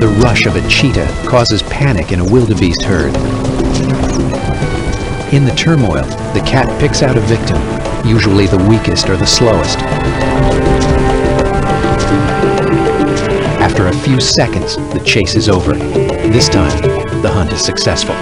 The rush of a cheetah causes panic in a wildebeest herd. In the turmoil, the cat picks out a victim, usually the weakest or the slowest. After a few seconds, the chase is over. This time, the hunt is successful.